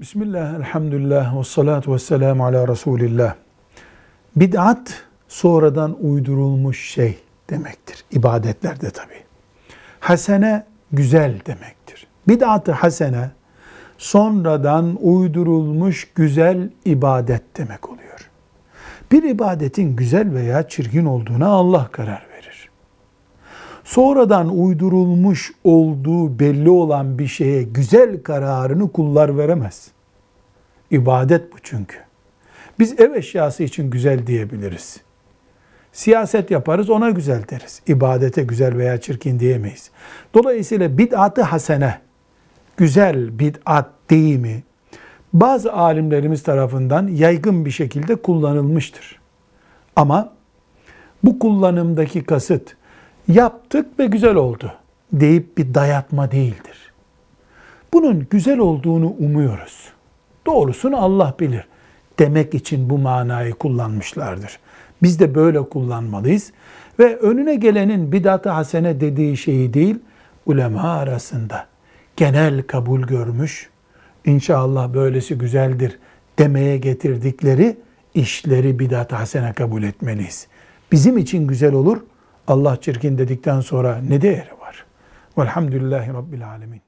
Bismillah, elhamdülillah, ve salatu ve selamu ala Resulillah. Bid'at sonradan uydurulmuş şey demektir. İbadetlerde tabi. Hasene güzel demektir. Bid'at-ı hasene sonradan uydurulmuş güzel ibadet demek oluyor. Bir ibadetin güzel veya çirkin olduğuna Allah karar verir. Sonradan uydurulmuş olduğu belli olan bir şeye güzel kararını kullar veremez. İbadet bu çünkü. Biz ev eşyası için güzel diyebiliriz. Siyaset yaparız ona güzel deriz. İbadete güzel veya çirkin diyemeyiz. Dolayısıyla bid'atı hasene, güzel bid'at deyimi bazı alimlerimiz tarafından yaygın bir şekilde kullanılmıştır. Ama bu kullanımdaki kasıt yaptık ve güzel oldu deyip bir dayatma değildir. Bunun güzel olduğunu umuyoruz. Doğrusunu Allah bilir demek için bu manayı kullanmışlardır. Biz de böyle kullanmalıyız ve önüne gelenin bidat-ı hasene dediği şeyi değil, ulema arasında genel kabul görmüş, inşallah böylesi güzeldir demeye getirdikleri işleri bidat-ı hasene kabul etmeliyiz. Bizim için güzel olur, Allah çirkin dedikten sonra ne değeri var? Velhamdülillahi Rabbil Alemin.